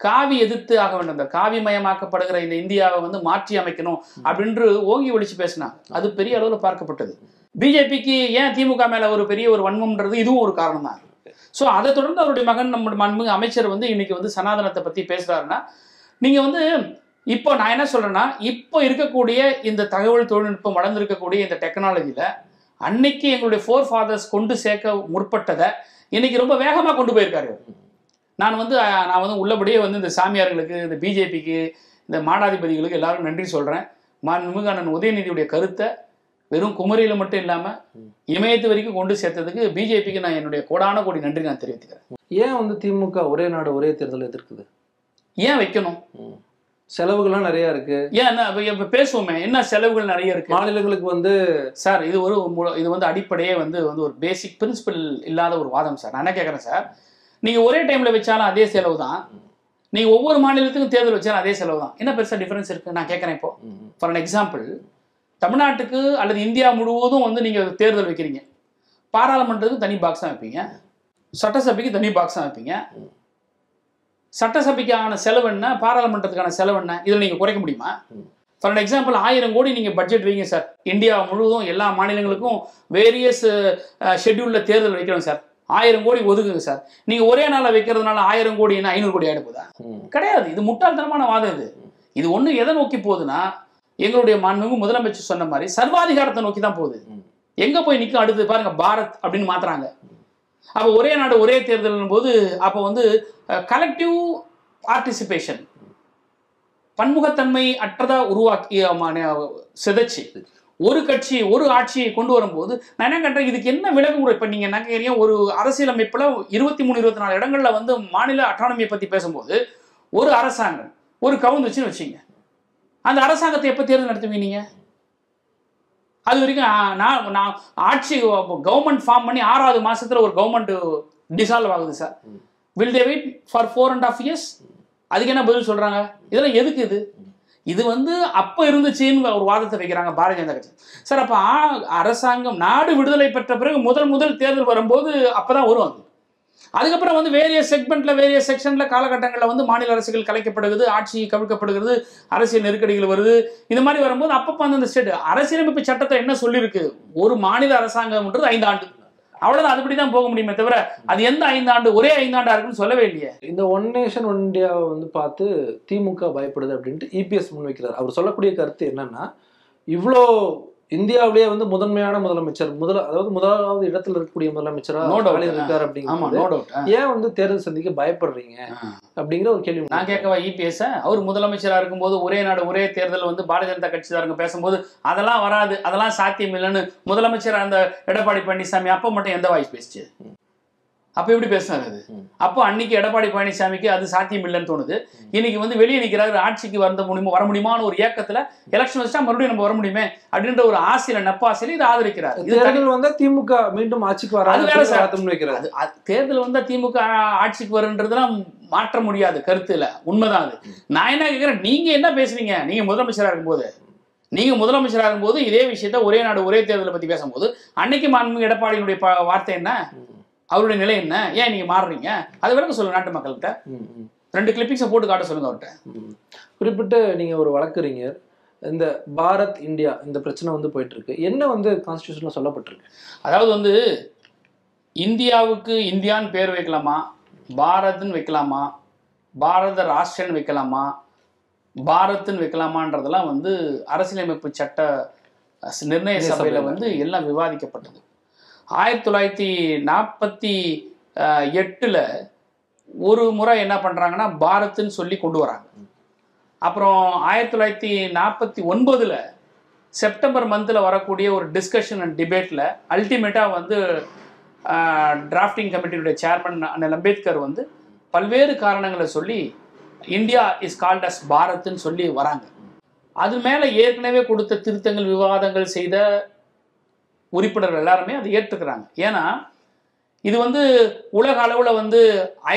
காவி எதிர்த்து ஆக வேண்டும். இந்த காவிமயமாக்கப்படுகிற இந்த இந்தியாவை வந்து மாற்றி அமைக்கணும் அப்படின்று ஓங்கி ஒழிச்சு பேசினாங்க அது பெரிய அளவில் பார்க்கப்பட்டது. பிஜேபிக்கு ஏன் திமுக மேல ஒரு பெரிய ஒரு வன்மம்ன்றது இதுவும் ஒரு காரணம் தான் ஸோ அதை தொடர்ந்து அவருடைய மகன் நம்முடைய மாண்புமிகு அமைச்சர் வந்து இன்னைக்கு வந்து சனாதனத்தை பற்றி பேசுகிறாருன்னா நீங்கள் வந்து இப்போ நான் என்ன சொல்கிறேன்னா இப்போ இருக்கக்கூடிய இந்த தகவல் தொழில்நுட்பம் வளர்ந்துருக்கக்கூடிய இந்த டெக்னாலஜியில் அன்னைக்கு எங்களுடைய ஃபோர் ஃபாதர்ஸ் கொண்டு சேர்க்க முற்பட்டதை இன்னைக்கு ரொம்ப வேகமாக கொண்டு போயிருக்காரு நான் வந்து நான் வந்து உள்ளபடியே வந்து இந்த சாமியார்களுக்கு இந்த பிஜேபிக்கு இந்த மாடாதிபதிகளுக்கு எல்லாரும் நன்றி சொல்கிறேன் மாண்புமிகு அண்ணன் உதயநிதியுடைய கருத்தை வெறும் குமரியில மட்டும் இல்லாம இமயத்து வரைக்கும் கொண்டு சேர்த்ததுக்கு பிஜேபிக்கு நான் என்னுடைய கோடான கோடி நன்றி நான் தெரிவித்துக்கிறேன். ஏன் வந்து திமுக ஒரே நாடு ஒரே தேர்தல் எதிர்க்குது? ஏன் வைக்கணும்? செலவுகள்லாம் நிறைய இருக்கு. ஏன் என்ன இப்ப- பேசுவோமே என்ன செலவுகள் நிறைய இருக்கு? மாநிலங்களுக்கு வந்து சார் இது ஒரு இது வந்து அடிப்படையே வந்து வந்து ஒரு பேசிக் பிரின்சிபல் இல்லாத ஒரு வாதம் சார். நான் என்ன கேட்குறேன் சார்? நீங்க ஒரே டைம்ல வச்சாலும் அதே செலவு தான் நீங்க ஒவ்வொரு மாநிலத்துக்கும் தேர்தல் வச்சாலும் அதே செலவு தான் என்ன பெருசா டிஃபரன்ஸ் இருக்கு? நான் கேட்குறேன் இப்போ. ஃபார் an எக்ஸாம்பிள் தமிழ்நாட்டுக்கு அல்லது இந்தியா முழுவதும் வந்து நீங்க தேர்தல் வைக்கிறீங்க. பாராளுமன்றத்துக்கு தனி பாக்ஸ் தான் வைப்பீங்க. சட்டசபைக்கு தனி பாக்ஸ் தான் வைப்பீங்க. சட்டசபைக்கான செலவு என்ன? பாராளுமன்றத்துக்கான செலவு என்ன? இதில் நீங்கள் குறைக்க முடியுமா. ஃபார் எக்ஸாம்பிள் ஆயிரம் கோடி நீங்கள் பட்ஜெட் வைங்க சார் இந்தியா முழுவதும் எல்லா மாநிலங்களுக்கும் வேரியஸ் ஷெட்யூலில் தேர்தல் வைக்கிறோம் சார் ஆயிரம் கோடி ஒதுக்குங்க சார் நீங்கள் ஒரே நாளில் வைக்கிறதுனால ஆயிரம் கோடி என்ன ஐநூறு கோடி ஆகிட போதா. கிடையாது. இது முட்டாள்தனமான வாதம் இது. இது ஒண்ணு எதை நோக்கி போகுதுன்னா எங்களுடைய மாண்புமிகு முதலமைச்சர் சொன்ன மாதிரி சர்வாதிகாரத்தை நோக்கி தான் போகுது. எங்க போய் நிக்கும் அடுத்து பாருங்க பாரத் அப்படின்னு மாத்துறாங்க. அப்ப ஒரே நாடு ஒரே தேர்தல் போது அப்ப வந்து கலெக்டிவ் பார்ட்டிசிபேஷன் பன்முகத்தன்மை அற்றதா உருவாக்கி சிதைச்சு ஒரு கட்சி ஒரு ஆட்சியை கொண்டு வரும்போது நான் என்ன கண்டேன் இதுக்கு என்ன விலகு கூட? இப்போ நீங்கள் என்ன கேட்குறீங்க ஒரு அரசியலமைப்பில் இருபத்தி மூணு இருபத்தி நாலு இடங்கள்ல வந்து மாநில அட்டானமியை பற்றி பேசும்போது ஒரு அரசாங்கம் ஒரு கவுந்துச்சுன்னு வச்சுங்க. அந்த அரசாங்கத்தை எப்போ தேர்தல் நடத்துவீங்க நீங்க? அது வரைக்கும் நான் நான் ஆட்சி கவர்மெண்ட் ஃபார்ம் பண்ணி ஆறாவது மாசத்துல ஒரு கவர்மெண்ட் டிசால்வ் ஆகுது sir. Will they wait for four and half years அதுக்கு என்ன பதில் சொல்றாங்க? இதெல்லாம் எதுக்கு இது? இது வந்து அப்போ இருந்துச்சுன்னு ஒரு வாதத்தை வைக்கிறாங்க பாரதிய ஜனதா கட்சி. சார் அப்போ அரசாங்கம் நாடு விடுதலை பெற்ற பிறகு முதல் முதல் தேர்தல் வரும்போது அப்பதான் வரும் அது. அதுக்கப்புறம் வந்து வேரியஸ் செக்மெண்ட்ல வேரியஸ் செக்ஷன்ல காலகட்டங்களில் வந்து மாநில அரசுகள் கலைக்கப்படுகிறது ஆட்சி கவிழ்க்கப்படுகிறது அரசியல் நெருக்கடிகள் வருது. இந்த மாதிரி வரும்போது அப்பப்போ அந்த ஸ்டேட் அரசியலமைப்பு சட்டத்தை என்ன சொல்லியிருக்கு? ஒரு மாநில அரசாங்கம்ன்றது ஐந்து ஆண்டு. அவ்வளவுதான். அதுபடி தான் போக முடியுமே தவிர அது எந்த ஐந்தாண்டு ஒரே ஐந்தாண்டா இருக்குன்னு சொல்லவே இல்லையே. இந்த ஒன் நேஷன் ஒன் இந்தியாவை வந்து பார்த்து திமுக பயப்படுது அப்படின்ட்டு இபிஎஸ் முன்வைக்கிறார். அவர் சொல்லக்கூடிய கருத்து என்னன்னா இவ்வளோ இந்தியாவிலேயே வந்து முதன்மையான முதலமைச்சர் முதல அதாவது முதலாவது இடத்துல இருக்கக்கூடிய முதலமைச்சரா No doubt. ஸ்டாலின் இருக்காரு அப்படிங்கிறது ஏன் வந்து தேர்தல் சந்திக்க பயப்படுறீங்க? அப்படிங்கிற ஒரு கேள்வி நான் கேட்கவா இபிஎஸ் அவர் முதலமைச்சரா இருக்கும்போது ஒரே நாடு ஒரே தேர்தல் வந்து பாரதிய ஜனதா கட்சிதாரங்க பேசும்போது அதெல்லாம் வராது அதெல்லாம் சாத்தியம் இல்லைன்னு முதலமைச்சர் அந்த எடப்பாடி பழனிசாமி அப்ப மட்டும் எந்த வாய்ஸ் பேசுச்சு? அப்ப எப்படி பேசினாரு அது. அப்போ அன்னைக்கு எடப்பாடி பழனிசாமிக்கு அது சாத்தியம் இல்லைன்னு தோணுது இன்னைக்கு வந்து வெளியே நிற்கிறாரு ஆட்சிக்கு வந்த முடியுமா வர முடியுமான்னு ஒரு ஏக்கத்துல எலெக்ஷன் வச்சா மறுபடியும் நம்ம வர முடியுமே அப்படின்ற ஒரு ஆசையில நப்பாசையில இதை ஆதரிக்கிறார். இது தேர்தல் வந்தா திமுக மீண்டும் ஆட்சிக்கு அது வேற அது தேர்தல் வந்தா திமுக ஆட்சிக்கு வருன்றதுலாம் மாற்ற முடியாது கருத்துல. உண்மைதான் அது. நான் என்ன கேட்கிறேன் நீங்க என்ன பேசுறீங்க? நீங்க முதலமைச்சரா இருக்கும்போது. நீங்க முதலமைச்சரா இருக்கும்போது இதே விஷயத்த ஒரே நாடு ஒரே தேர்தலை பத்தி பேசும்போது அன்னைக்கு மாண்புமிகு எடப்பாடியினுடைய வார்த்தை என்ன? அவருடைய நிலை என்ன? ஏன் நீங்க மாறுறீங்க? அது விளக்க சொல்லுங்க நாட்டு மக்கள்கிட்ட. ரெண்டு கிளிப்பிங்ஸை போட்டு காட்ட சொல்லுங்க அவர்கிட்ட. குறிப்பிட்டு நீங்க ஒரு வழக்கறிஞர் இந்த பாரத் இந்தியா இந்த பிரச்சனை வந்து போயிட்டு இருக்கு என்ன வந்து கான்ஸ்டியூஷன்ல சொல்லப்பட்டிருக்கு? அதாவது வந்து இந்தியாவுக்கு இந்தியான்னு பேர் வைக்கலாமா? பாரத்னு வைக்கலாமா? பாரத ராஷ்டிரன்னு வைக்கலாமா? பாரத்னு வைக்கலாமான்றதெல்லாம் வந்து அரசியலமைப்பு சட்ட நிர்ணய சபையில. வந்து எல்லாம் விவாதிக்கப்பட்டது. ஆயிரத்தி தொள்ளாயிரத்தி நாற்பத்தி எட்டில் ஒரு முறை என்ன பண்ணுறாங்கன்னா பாரத்னு சொல்லி கொண்டு வராங்க. அப்புறம் ஆயிரத்தி தொள்ளாயிரத்தி நாற்பத்தி ஒன்பதில் செப்டம்பர் மந்தில் வரக்கூடிய ஒரு டிஸ்கஷன் அண்ட் டிபேட்டில் அல்டிமேட்டாக வந்து டிராஃப்டிங் கமிட்டியுடைய சேர்மன் அண்ணல் அம்பேத்கர் வந்து பல்வேறு காரணங்களை சொல்லி இந்தியா இஸ் கால்ட் அஸ் பாரத்னு சொல்லி வராங்க. அது மேலே ஏற்கனவே கொடுத்த திருத்தங்கள் விவாதங்கள் செய்த உறுப்பினர்கள் எல்லாருமே அதை ஏற்றுக்கிறாங்க. ஏன்னா இது வந்து உலக அளவில் வந்து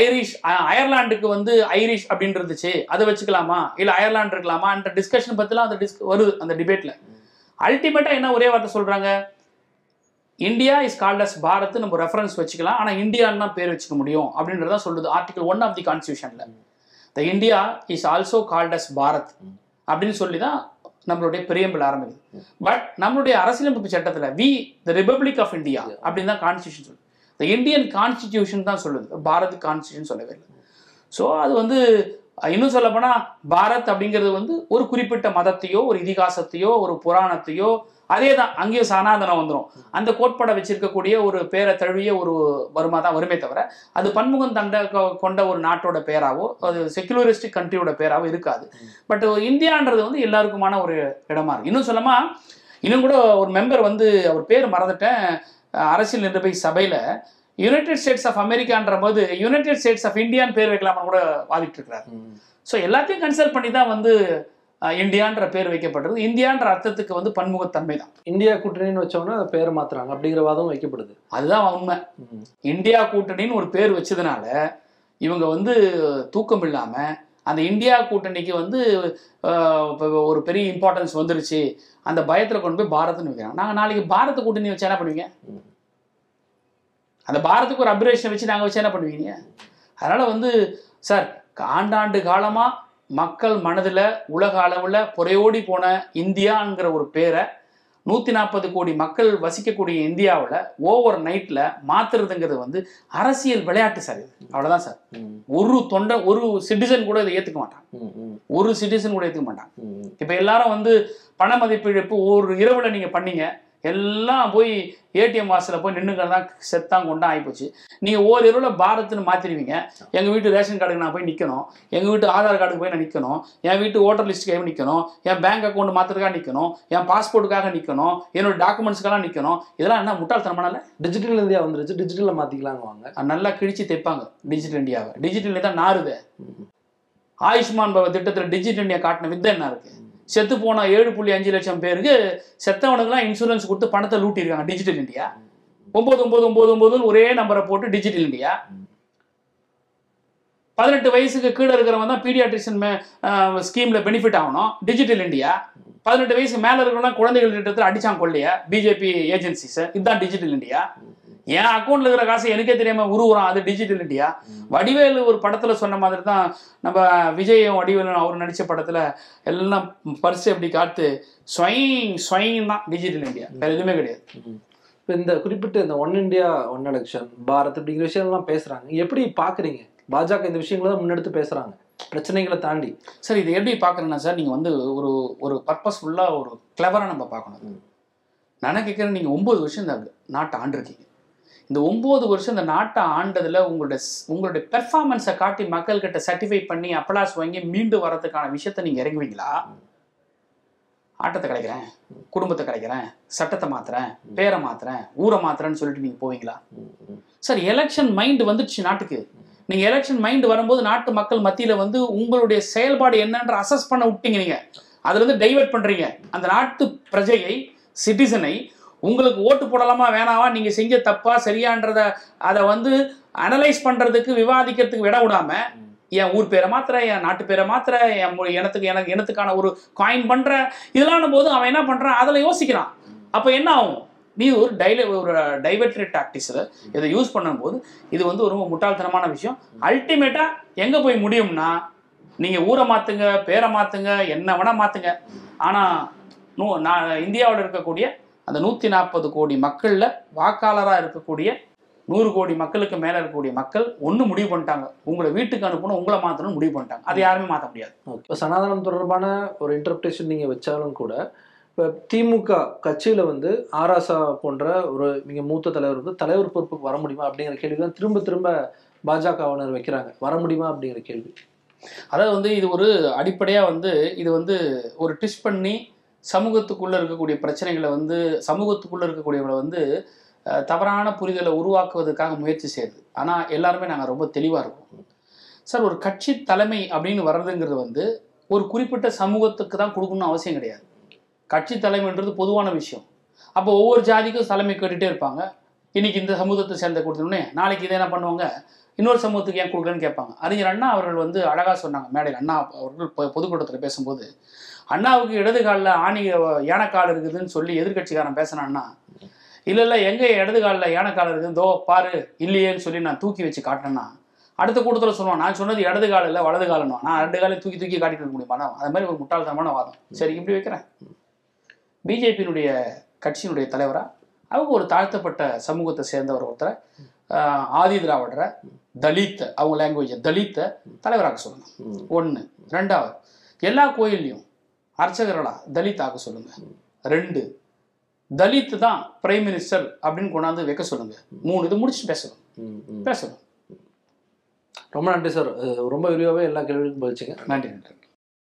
ஐரிஷ் அயர்லாண்டுக்கு வந்து ஐரிஷ் அப்படின்னு இருந்துச்சு அதை வச்சுக்கலாமா? இல்லை அயர்லாந்து இருக்கலாமான்ற டிஸ்கஷன் பற்றிலாம் அந்த டிஸ்க் வருது அந்த டிபேட்டில் அல்டிமேட்டாக என்ன ஒரே வார்த்தை சொல்கிறாங்க India is called as Bharat நம்ம ரெஃபரன்ஸ் வச்சுக்கலாம். ஆனால் இந்தியான்னு தான் பேர் வச்சுக்க முடியும் அப்படின்றத சொல்லுது article one of the கான்ஸ்டியூஷனில் the India is also called as Bharat அப்படின்னு சொல்லி தான் நம்மளுடைய பிரியம்பிள் ஆரம்பிக்குது. பட் நம்மளுடைய அரசியலமைப்பு சட்டத்தில் we the republic of India அப்படின்னு தான் கான்ஸ்டியூஷன் சொல்லுது. த இந்தியன் கான்ஸ்டிடியூஷன் தான் சொல்லுது. பாரத் கான்ஸ்டியூஷன் சொல்லவே இல்லை. ஸோ அது வந்து இன்னும் சொல்லப்போனால் பாரத் அப்படிங்கிறது வந்து ஒரு குறிப்பிட்ட மதத்தையோ ஒரு இதிகாசத்தையோ ஒரு புராணத்தையோ அதே தான் அங்கேயும் சனாதனம் வந்துடும் அந்த கோட்பாடை வச்சிருக்கக்கூடிய ஒரு பேரை தழுவிய ஒரு வருமா தான் வருமே தவிர அது பன்முகம் தண்ட கொண்ட ஒரு நாட்டோட பேராவோ அது செக்குலரிஸ்டிக் கண்ட்ரியோட பேராவோ இருக்காது. பட் இந்தியான்றது வந்து எல்லாருக்குமான ஒரு இடமா இருக்கு. இன்னும் சொல்லமா இன்னும் கூட ஒரு மெம்பர் வந்து அவர் பேர் மறந்துட்டேன். அரசியல் நிர்ணய சபையில யுனைடெட் ஸ்டேட்ஸ் ஆஃப் அமெரிக்கான்ற போது யுனைடெட் ஸ்டேட்ஸ் ஆஃப் இந்தியான்னு பேர் வைக்கலாம்னு கூட வாதிட்டு இருக்கிறார் ஸோ எல்லாத்தையும் கன்சல்ட் பண்ணி தான் வந்து இந்தியான்ற பேர் வைக்கப்பட்டது. இந்தியான்ற அர்த்தத்துக்கு வந்து பன்முகத்தன்மை தான் இந்தியா கூட்டணின்னு வச்சோம்னா அதை பேரை மாத்துறாங்க. அப்படிங்கிற வாதம் வைக்கப்படுது. அதுதான் உண்மை. இந்தியா கூட்டணின்னு ஒரு பேர் வச்சதுனால இவங்க வந்து தூக்கம் இல்லாம அந்த இந்தியா கூட்டணிக்கு வந்து ஒரு பெரிய இம்பார்ட்டன்ஸ் வந்துருச்சு. அந்த பயத்துல கொண்டு போய் பாரத்னு வைக்கிறாங்க. நாங்க நாளைக்கு பாரத கூட்டணி வச்சா என்ன பண்ணுவீங்க? அந்த பாரத்துக்கு ஒரு அப்ரேஷன் வச்சு நாங்கள் வச்சு என்ன பண்ணுவீங்க? அதனால் வந்து சார் ஆண்டாண்டு காலமாக மக்கள் மனதில் உலக அளவில் புறையோடி போன இந்தியாங்கிற ஒரு பேரை நூற்றி நாற்பது கோடி மக்கள் வசிக்கக்கூடிய இந்தியாவில் ஓவர் நைட்டில் மாத்துறதுங்கிறது வந்து அரசியல் விளையாட்டு சார் இது. அவ்வளோதான் சார். ஒரு தொண்டை ஒரு சிட்டிசன் கூட இதை ஏற்றுக்க மாட்டான். ஒரு சிட்டிசன் கூட ஏற்றுக்க மாட்டான். இப்போ எல்லாரும் வந்து பண மதிப்பிழப்பு ஒரு இரவில் நீங்கள் பண்ணீங்க எல்லாம் போய் ஏடிஎம் வாசலில் போய் நின்றுக்கிறது தான் செத்தான் கொண்டா ஆகிப்போச்சு நீங்கள் ஓர் இரவில் பாரத்னு மாற்றிடுவீங்க எங்கள் வீட்டு ரேஷன் கார்டுக்கு நான் போய் நிற்கணும் எங்கள் வீட்டு ஆதார் கார்டுக்கு போய் நான் நிற்கணும் என் வீட்டு ஓட்டர் லிஸ்ட்டுக்கு போய் நிற்கணும் என் பேங்க் அக்கௌண்ட் மாற்றுறதுக்காக நிற்கணும் என் பாஸ்போர்ட்டுக்காக நிற்கணும் என்னோட டாக்குமெண்ட்ஸ்க்கெல்லாம் நிற்கணும் இதெல்லாம் என்ன முட்டாள்தனமானல டிஜிட்டல் இந்தியா வந்துருச்சு. டிஜிட்டல்ல மாத்திக்கலாங்க வாங்க. நல்லா கிழிச்சு தைப்பாங்க டிஜிட்டல் இந்தியாவை டிஜிட்டல் இந்தியா தான் நாறுது ம். ஆயுஷ்மான் பவ திட்டத்தில் டிஜிட்டல் இந்தியா காட்டின வித்தை என்ன இருக்கு? செத்து போன ஏழு புள்ளி அஞ்சு லட்சம் பேருக்கு செத்தவனுக்குலாம் இன்சூரன்ஸ் கொடுத்து பணத்தை லூட்டியிருக்காங்க. டிஜிட்டல் இந்தியா ஒன்பது ஒன்பது ஒன்பது ஒன்பதுன்னு ஒரே நம்பரை போட்டு டிஜிட்டல் இந்தியா பதினெட்டு வயசுக்கு கீழே இருக்கிறவங்க தான் பீடியாட்ரிஷன் ஸ்கீமில் பெனிஃபிட் ஆகணும். டிஜிட்டல் இந்தியா பதினெட்டு வயசு மேலே இருக்கிறவங்க குழந்தைகள் திட்டத்தில் அடிச்சான் கொள்ளையா. பிஜேபி ஏஜென்சிஸ் இதுதான் டிஜிட்டல் இந்தியா என் அக்கௌண்ட்ல இருக்கிற காசு எனக்கே தெரியாம உருவுறான். அது டிஜிட்டல் இந்தியா வடிவேலு ஒரு படத்துல சொன்ன மாதிரி தான் நம்ம விஜயும் வடிவேலும் அவர் நடிச்ச படத்துல எல்லாம் பரிசு எப்படி காத்து ஸ்வைங் ஸ்வைங் தான் டிஜிட்டல் இந்தியா வேற எதுவுமே கிடையாது. இப்போ இந்த குறிப்பிட்ட இந்த one India one election Bharat அப்படிங்கிற விஷயம்லாம் பேசுறாங்க. எப்படி பாக்குறீங்க? பாஜக இந்த விஷயங்களை தான் முன்னெடுத்து பேசுறாங்க. பிரச்சனைகளை தாண்டி. சார் இது எப்படி பார்க்குறேன்னா சார் நீங்கள் வந்து ஒரு ஒரு பர்பஸ்ஃபுல்லாக ஒரு கிளவராக நம்ம பார்க்கணும். நான் கேட்குறேன் நீங்கள் ஒம்பது வருஷம் இந்த நாட்டை ஆண்டிருக்கீங்க. இந்த ஒம்பது வருஷம் இந்த நாட்டை ஆண்டதில் உங்களுடைய உங்களுடைய பெர்ஃபார்மன்ஸை காட்டி மக்கள்கிட்ட சர்டிஃபை பண்ணி அப்ளாஸ் வாங்கி மீண்டு வரதுக்கான விஷயத்தை நீங்கள் இறங்குவீங்களா? ஆட்டத்தை கிடைக்கிறேன் குடும்பத்தை கிடைக்கிறேன் சட்டத்தை மாத்துறேன் பேரை மாத்துறேன் ஊரை மாத்துறேன்னு சொல்லிட்டு நீங்கள் போவீங்களா? சார் எலெக்ஷன் மைண்ட் வந்துடுச்சு நாட்டுக்கு. நீங்க எலெக்ஷன் மைண்ட் வரும்போது நாட்டு மக்கள் மத்தியில வந்து உங்களுடைய செயல்பாடு என்னன்ற அசஸ் பண்ண விட்டீங்க நீங்கள் அதுல இருந்து டைவர்ட் பண்றீங்க. அந்த நாட்டு பிரஜையை சிட்டிசனை உங்களுக்கு ஓட்டு போடலாமா வேணாமா நீங்கள் செஞ்ச தப்பா சரியான்றத அதை வந்து அனலைஸ் பண்ணுறதுக்கு விவாதிக்கிறதுக்கு விட விடாம என் ஊர் பேரை மாத்திர என் நாட்டு பேரை மாத்திர என் இனத்துக்கு எனக்கு இனத்துக்கான ஒரு காயின் பண்ணுற இதெல்லாம் போது அவன் என்ன பண்ணுறான் அதில் யோசிக்கிறான். அப்போ என்ன ஆகும்? நீ ஒரு டைல ஒரு டைவர்டரி டாக்டிஸில் இதை யூஸ் பண்ணும்போது இது வந்து ஒரு ரொம்ப முட்டாள்தனமான விஷயம். அல்டிமேட்டாக எங்கே போய் முடியும்னா நீங்கள் ஊரை மாற்றுங்க பேரை மாற்றுங்க என்ன வேணால் மாற்றுங்க ஆனால் நோ நான் இந்தியாவில் இருக்கக்கூடிய அந்த நூற்றி நாற்பது கோடி மக்களில் வாக்காளராக இருக்கக்கூடிய நூறு கோடி மக்களுக்கு மேலே இருக்கக்கூடிய மக்கள் ஒன்று முடிவு பண்ணிட்டாங்க. உங்களை வீட்டுக்கு அனுப்பணும் உங்களை மாற்றணும்னு முடிவு பண்ணிட்டாங்க. அதை யாருமே மாற்ற முடியாது. இப்போ சனாதனம் தொடர்பான ஒரு இன்டர்பிரேஷன் நீங்க வச்சாலும் கூட இப்போ திமுக கட்சியில வந்து ஆராசா போன்ற ஒரு மிக மூத்த தலைவர் வந்து தலைவர் பொறுப்புக்கு வர முடியுமா அப்படிங்கிற கேள்வி தான் திரும்ப திரும்ப பாஜகவினர் வைக்கிறாங்க. வர முடியுமா அப்படிங்கிற கேள்வி. அதாவது வந்து இது ஒரு அடிப்படையாக வந்து இது வந்து ஒரு டிஷ் பண்ணி சமூகத்துக்குள்ளே இருக்கக்கூடிய பிரச்சனைகளை வந்து சமூகத்துக்குள்ளே இருக்கக்கூடியவங்களை வந்து தவறான புரிதலை உருவாக்குவதற்காக முயற்சி செய்யுது. ஆனால் எல்லாருமே நாங்கள் ரொம்ப தெளிவாக இருக்கோம். சார் ஒரு கட்சி தலைமை அப்படின்னு வர்றதுங்கிறது வந்து ஒரு குறிப்பிட்ட சமூகத்துக்கு தான் கொடுக்கணும்னு அவசியம் கிடையாது. கட்சி தலைமைன்றது பொதுவான விஷயம். அப்போ ஒவ்வொரு ஜாதிக்கும் தலைமை கேட்டுகிட்டே இருப்பாங்க. இன்னைக்கு இந்த சமூகத்தை சேர்ந்த கொடுத்தோடனே நாளைக்கு இதை என்ன பண்ணுவாங்க? இன்னொரு சமூகத்துக்கு ஏன் கொடுக்கலன்னு கேட்பாங்க. அறிஞர் அண்ணா அவர்கள் வந்து அழகாக சொன்னாங்க மேடையில். அண்ணா அவர்கள் பொதுக்கூட்டத்தில் பேசும்போது அண்ணாவுக்கு இடது காலில் ஆணி யானைக்கால் இருக்குதுன்னு சொல்லி எதிர்க்கட்சிக்காரன் பேசினான்னா இல்லை இல்லை எங்கே இடது காலில் யானைக்கால் இருக்குது? தோ பாரு இல்லையேன்னு சொல்லி நான் தூக்கி வச்சு காட்டினேன்னா அடுத்த கூட்டத்தில் சொல்லுவான் நான் சொன்னது இடது கால் இல்லை வலது காலணும் நான் ரெண்டு காலையும் தூக்கி தூக்கி காட்டிட்டு இருக்க முடியுமா? அது மாதிரி ஒரு முட்டாள்தனமான வாதம். சரி இப்படி வைக்கிறேன். பிஜேபியினுடைய கட்சியினுடைய தலைவராக அவங்க ஒரு தாழ்த்தப்பட்ட சமூகத்தை சேர்ந்தவர் ஒருத்தரை ஆதி திராவிடரை தலித் அவங்க லாங்குவேஜை தலித்தை தலைவராக்க சொல்லுங்க ம். ஒன்று ரெண்டாவது எல்லா கோயில்லையும் அர்ச்சகர்களா? தலித் ஆக்க சொல்லுங்க. ரெண்டு தலித் தான் பிரைம் மினிஸ்டர் அப்படின்னு கொண்டாந்து வைக்க சொல்லுங்க. மூணு இது முடிச்சுட்டு பேசணும். பேசணும். ரொம்ப நன்றி சார் ரொம்ப விரிவாகவே எல்லா கேள்விகளுக்கும் பதிச்சிங்க நன்றி நன்றி.